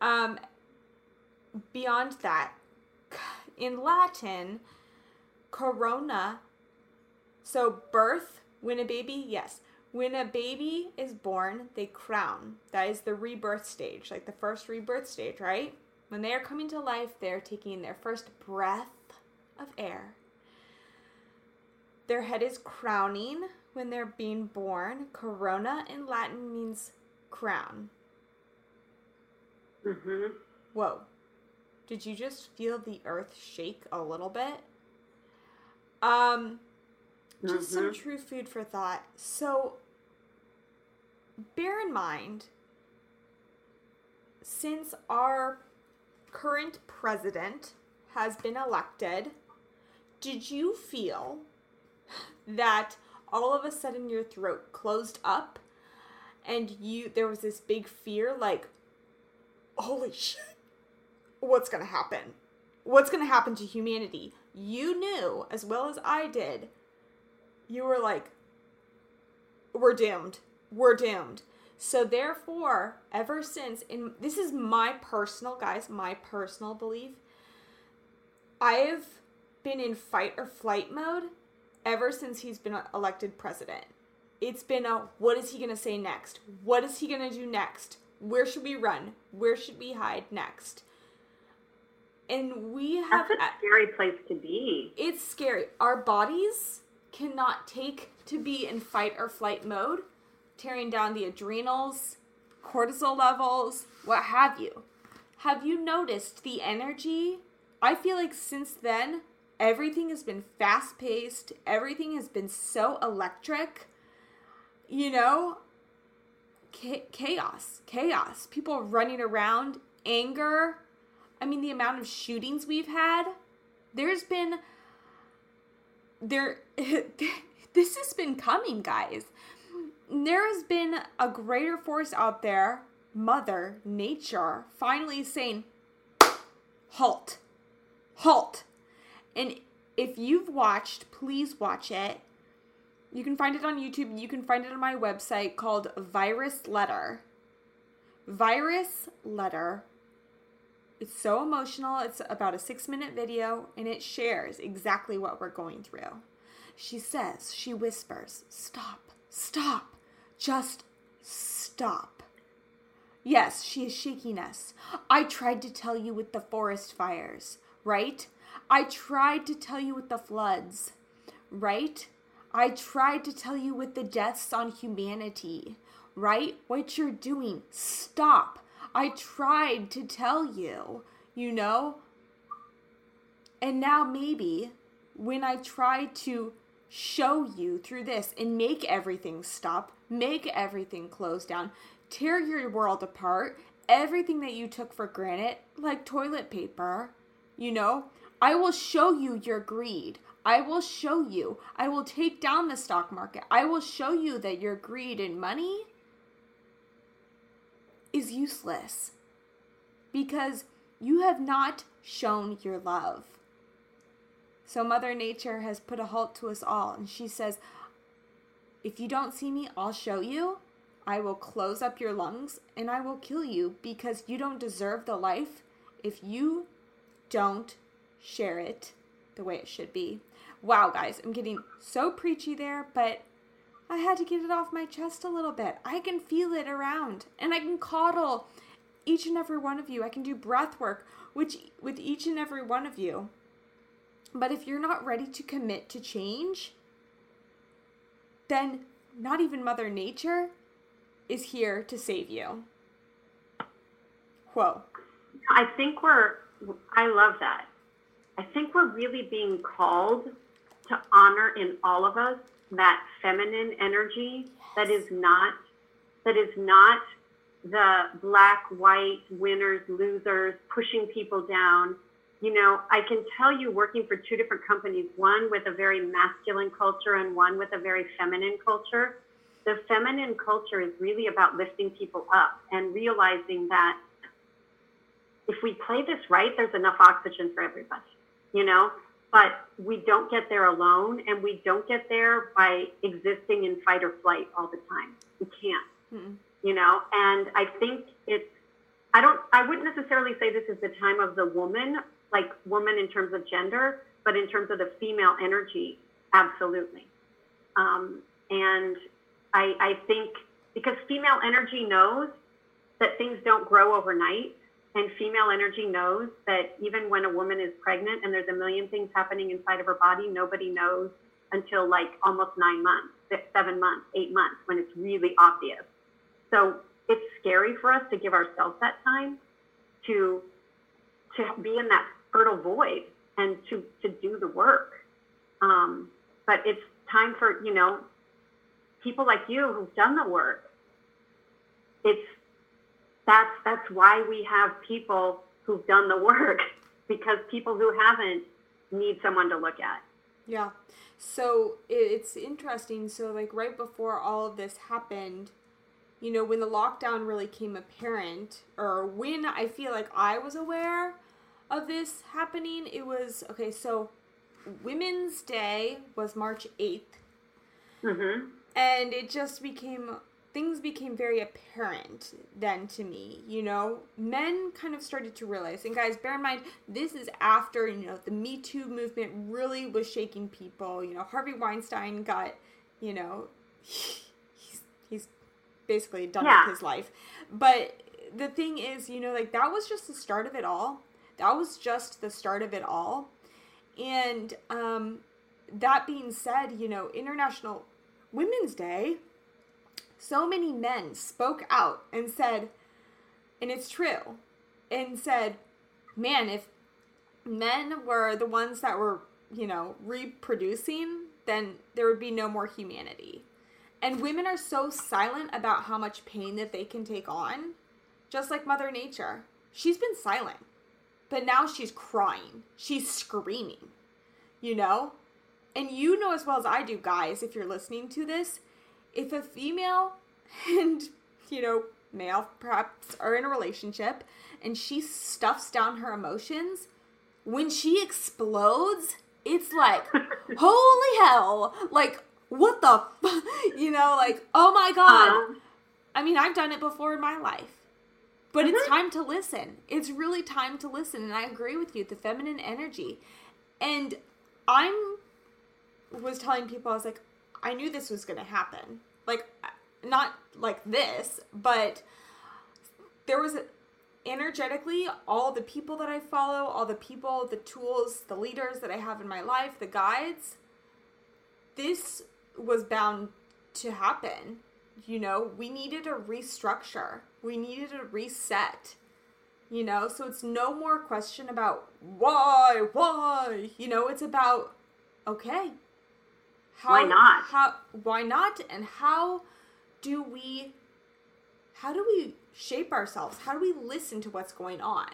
Um, beyond that, in Latin, corona. So birth, when a baby, yes, when a baby is born, they crown. That is the rebirth stage, like the first rebirth stage, right? When they are coming to life, they're taking their first breath of air. Their head is crowning when they're being born. Corona in Latin means crown. Mm-hmm. Whoa. Did you just feel the earth shake a little bit? Um, just some Mhm. true food for thought. So, bear in mind, since our current president has been elected, did you feel that all of a sudden your throat closed up and you there was this big fear like holy shit what's going to happen? What's going to happen to humanity? You knew as well as i did you were like we're doomed we're doomed. So therefore ever since in this is my personal guys my personal belief i've been in fight or flight mode ever since he's been elected president. It's been a what is he going to say next? What is he going to do next? Where should we run? Where should we hide next? And we have That's a scary place to be. it's scary. Our bodies cannot take to be in fight or flight mode, tearing down the adrenals, cortisol levels, what have you. Have you noticed the energy? I feel like since then, everything has been fast paced, everything has been so electric. You know, chaos, chaos. People running around, anger. I mean, the amount of shootings we've had. There's been there this has been coming guys there has been a greater force out there mother nature finally saying halt. Halt. And if you've watched please watch it. You can find it on youtube. You can find it on my website called virus letter. Virus letter. It's so emotional. It's about a six minute video and it shares exactly what we're going through. She says, she whispers, Stop, stop, just stop. Yes, she is shaking us. I tried to tell you with the forest fires, right? I tried to tell you with the floods, right? I tried to tell you with the deaths on humanity, right? What you're doing, stop. I tried to tell you, you know? And now maybe when I try to show you through this and make everything stop, make everything close down, tear your world apart, everything that you took for granted, like toilet paper, you know? I will show you your greed. I will show you. I will take down the stock market. I will show you that your greed and money is useless because you have not shown your love. So, Mother Nature has put a halt to us all, and she says, If you don't see me, I'll show you. I will close up your lungs and I will kill you because you don't deserve the life if you don't share it the way it should be. Wow, guys, I'm getting so preachy there, but I had to get it off my chest a little bit. I can feel it around and I can coddle each and every one of you. I can do breath work which with each and every one of you. But if you're not ready to commit to change, then not even Mother Nature is here to save you. Whoa. I think we're, I love that. I think we're really being called to honor in all of us that feminine energy that is not, that is not the black, white, winners, losers, pushing people down. You know, I can tell you working for two different companies, one with a very masculine culture and one with a very feminine culture. The feminine culture is really about lifting people up and realizing that if we play this right, there's enough oxygen for everybody, you know? But we don't get there alone and we don't get there by existing in fight or flight all the time. We can't, Mm-mm. you know? And I think it's, I don't, I wouldn't necessarily say this is the time of the woman, like woman in terms of gender, but in terms of the female energy, absolutely. Um, and I, I think because female energy knows that things don't grow overnight, and female energy knows that even when a woman is pregnant and there's a million things happening inside of her body, nobody knows until like almost nine months, six, seven months, eight months, when it's really obvious. So it's scary for us to give ourselves that time to to be in that fertile void and to to do the work. Um, but it's time for you know people like you who've done the work. It's that's that's why we have people who've done the work because people who haven't need someone to look at. Yeah. So it's interesting. So like right before all of this happened, you know, when the lockdown really came apparent, or when I feel like I was aware of this happening, it was okay. So Women's Day was March 8th. Mm-hmm. And it just became things became very apparent then to me. You know, men kind of started to realize, and guys, bear in mind, this is after, you know, the Me Too movement really was shaking people. You know, Harvey Weinstein got, you know, he's, he's basically done Yeah. with his life. But the thing is, you know, like that was just the start of it all. That was just the start of it all. And um, that being said, you know, International Women's Day, so many men spoke out and said, and it's true, and said, man, if men were the ones that were, you know, reproducing, then there would be no more humanity. And women are so silent about how much pain that they can take on, just like Mother Nature. She's been silent, but now she's crying. She's screaming, you know? And you know as well as I do, guys, if you're listening to this, if a female and, you know, male perhaps are in a relationship and she stuffs down her emotions, when she explodes, it's like, holy hell. Like, what the, f-? you know, like, oh my God. Um, I mean, I've done it before in my life. But it's uh-huh. time to listen. It's really time to listen. And I agree with you, the feminine energy. And I'm was telling people, I was like, I knew this was going to happen. Like, not like this, but there was a, energetically all the people that I follow, all the people, the tools, the leaders that I have in my life, the guides, this was bound to happen. You know, we needed a restructure. We needed a reset. You know, so it's no more question about why, why. You know, it's about okay. How, Why not? How why not? And how do we how do we shape ourselves? How do we listen to what's going on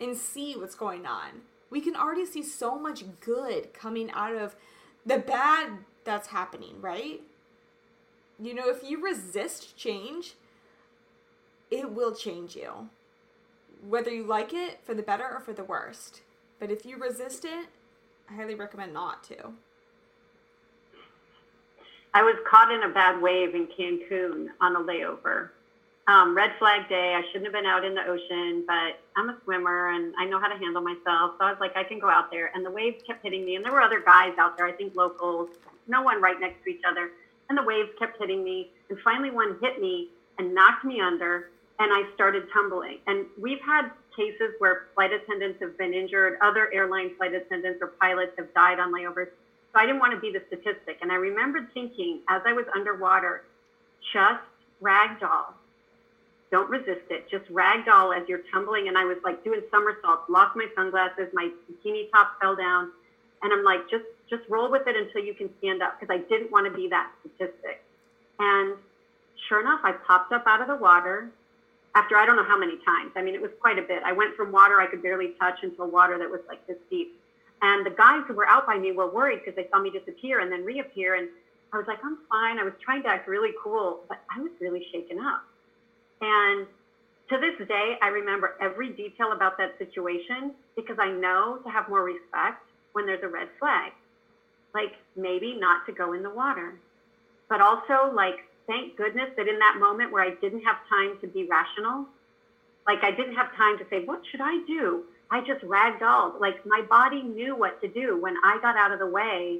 and see what's going on? We can already see so much good coming out of the bad that's happening, right? You know, if you resist change, it will change you. Whether you like it for the better or for the worst. But if you resist it, I highly recommend not to. I was caught in a bad wave in Cancun on a layover. Um, red flag day. I shouldn't have been out in the ocean, but I'm a swimmer and I know how to handle myself. So I was like, I can go out there. And the waves kept hitting me. And there were other guys out there, I think locals, no one right next to each other. And the waves kept hitting me. And finally, one hit me and knocked me under. And I started tumbling. And we've had cases where flight attendants have been injured, other airline flight attendants or pilots have died on layovers. So I didn't want to be the statistic. And I remembered thinking as I was underwater, just ragdoll. Don't resist it. Just ragdoll as you're tumbling. And I was like doing somersaults, lost my sunglasses, my bikini top fell down. And I'm like, just just roll with it until you can stand up because I didn't want to be that statistic. And sure enough, I popped up out of the water after I don't know how many times. I mean, it was quite a bit. I went from water I could barely touch until water that was like this deep. And the guys who were out by me were worried because they saw me disappear and then reappear. And I was like, I'm fine. I was trying to act really cool, but I was really shaken up. And to this day, I remember every detail about that situation because I know to have more respect when there's a red flag. Like maybe not to go in the water, but also like thank goodness that in that moment where I didn't have time to be rational, like I didn't have time to say, what should I do? I just ragdolled. Like my body knew what to do when I got out of the way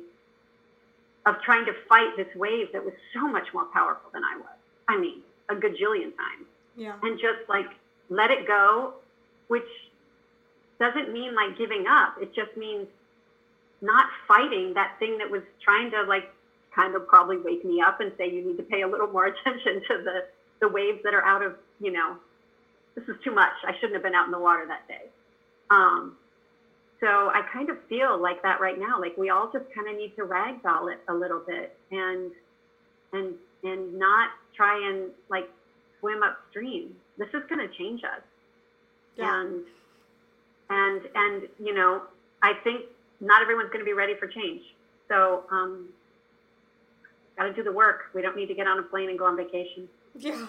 of trying to fight this wave that was so much more powerful than I was. I mean, a gajillion times. Yeah. And just like let it go, which doesn't mean like giving up. It just means not fighting that thing that was trying to like kind of probably wake me up and say you need to pay a little more attention to the the waves that are out of you know this is too much. I shouldn't have been out in the water that day. Um, so I kind of feel like that right now. Like we all just kind of need to ragdoll it a little bit and and and not try and like swim upstream. This is going to change us. Yeah. And and and you know, I think not everyone's going to be ready for change. So um, got to do the work. We don't need to get on a plane and go on vacation. Yeah.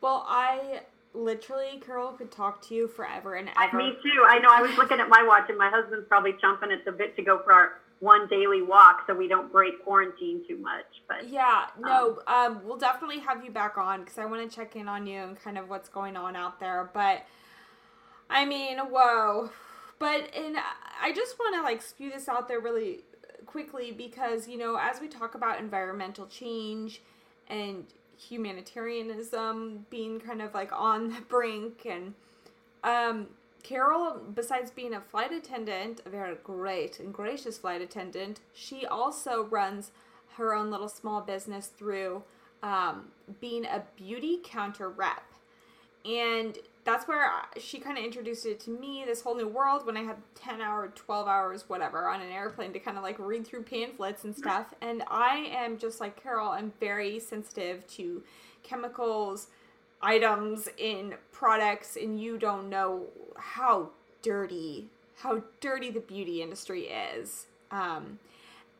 Well, I literally, Carol, could talk to you forever and ever. me too. I know. I was looking at my watch, and my husband's probably chomping at the bit to go for our one daily walk, so we don't break quarantine too much. But Yeah, no, um, we'll definitely have you back on because I want to check in on you and kind of what's going on out there. But I mean, whoa. But and I just want to like spew this out there really quickly because you know as we talk about environmental change and humanitarianism being kind of like on the brink and um Carol, besides being a flight attendant, a very great and gracious flight attendant, she also runs her own little small business through um, being a beauty counter rep. And that's where she kind of introduced it to me, this whole new world, when I had 10 hours, 12 hours, whatever, on an airplane to kind of like read through pamphlets and stuff. And I am just like Carol, I'm very sensitive to chemicals, items in products and you don't know how dirty how dirty the beauty industry is um,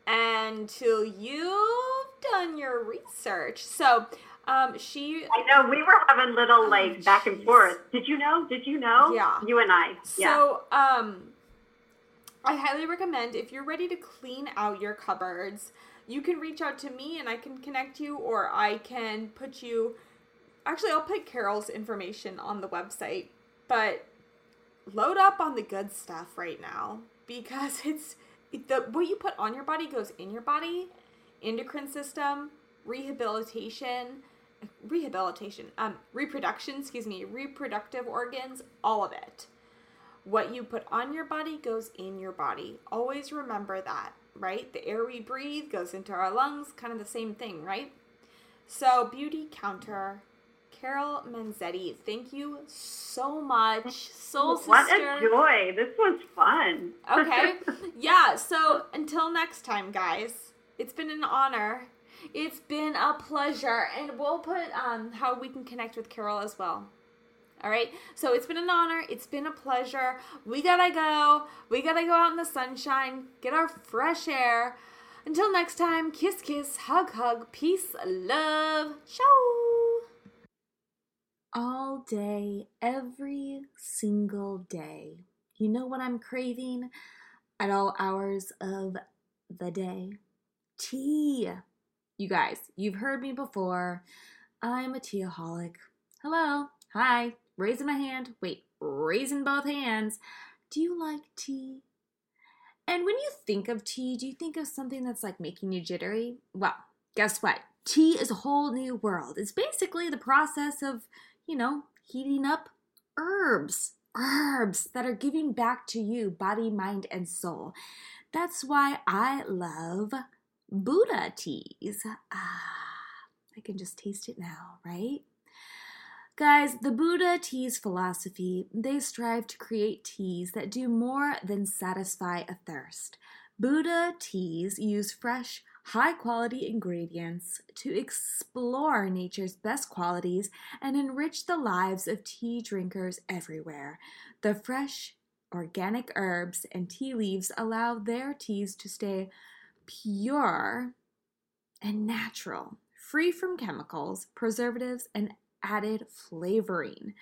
until you've done your research so um, she I know we were having little like Oh, back and forth. Did you know? Did you know? Yeah. You and I. Yeah. So, um, I highly recommend if you're ready to clean out your cupboards, you can reach out to me and I can connect you, or I can put you. Actually, I'll put Carol's information on the website, but load up on the good stuff right now because it's the what you put on your body goes in your body, endocrine system, rehabilitation, rehabilitation, um, reproduction, excuse me, reproductive organs, all of it. What you put on your body goes in your body. Always remember that, right? The air we breathe goes into our lungs, kind of the same thing, right? So, Beauty Counter, Carol Manzetti, thank you so much. Soul what Sister. a joy! This was fun. Okay. Yeah, so until next time, guys, it's been an honor. It's been a pleasure. And we'll put um, how we can connect with Carol as well. All right. So it's been an honor. It's been a pleasure. We gotta go. We gotta go out in the sunshine, get our fresh air. Until next time, kiss, kiss, hug, hug, peace, love. Ciao. all day, every single day. You know what I'm craving at all hours of the day? Tea. You guys, you've heard me before. I'm a teaholic. Hello. Hi. Raising my hand. Wait, raising both hands. Do you like tea? And when you think of tea, do you think of something that's like making you jittery? Well, guess what? Tea is a whole new world. It's basically the process of you know, heating up herbs, herbs that are giving back to you body, mind, and soul. That's why I love Buddha teas. Ah, I can just taste it now, right? Guys, the Buddha tea's philosophy, they strive to create teas that do more than satisfy a thirst. Buddha teas use fresh, high quality ingredients to explore nature's best qualities and enrich the lives of tea drinkers everywhere. The fresh, organic herbs and tea leaves allow their teas to stay pure and natural, free from chemicals, preservatives, and added flavoring.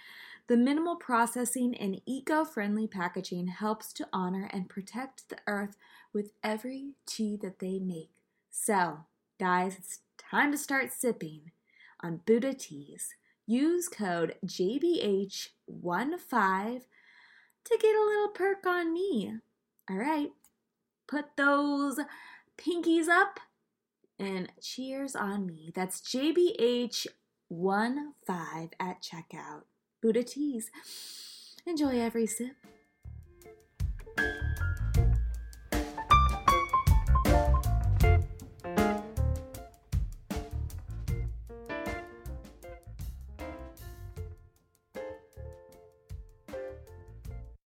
The minimal processing and eco friendly packaging helps to honor and protect the earth with every tea that they make. So, guys, it's time to start sipping on Buddha teas. Use code JBH15 to get a little perk on me. All right, put those pinkies up and cheers on me. That's JBH15 at checkout. Buddha Teas. Enjoy every sip.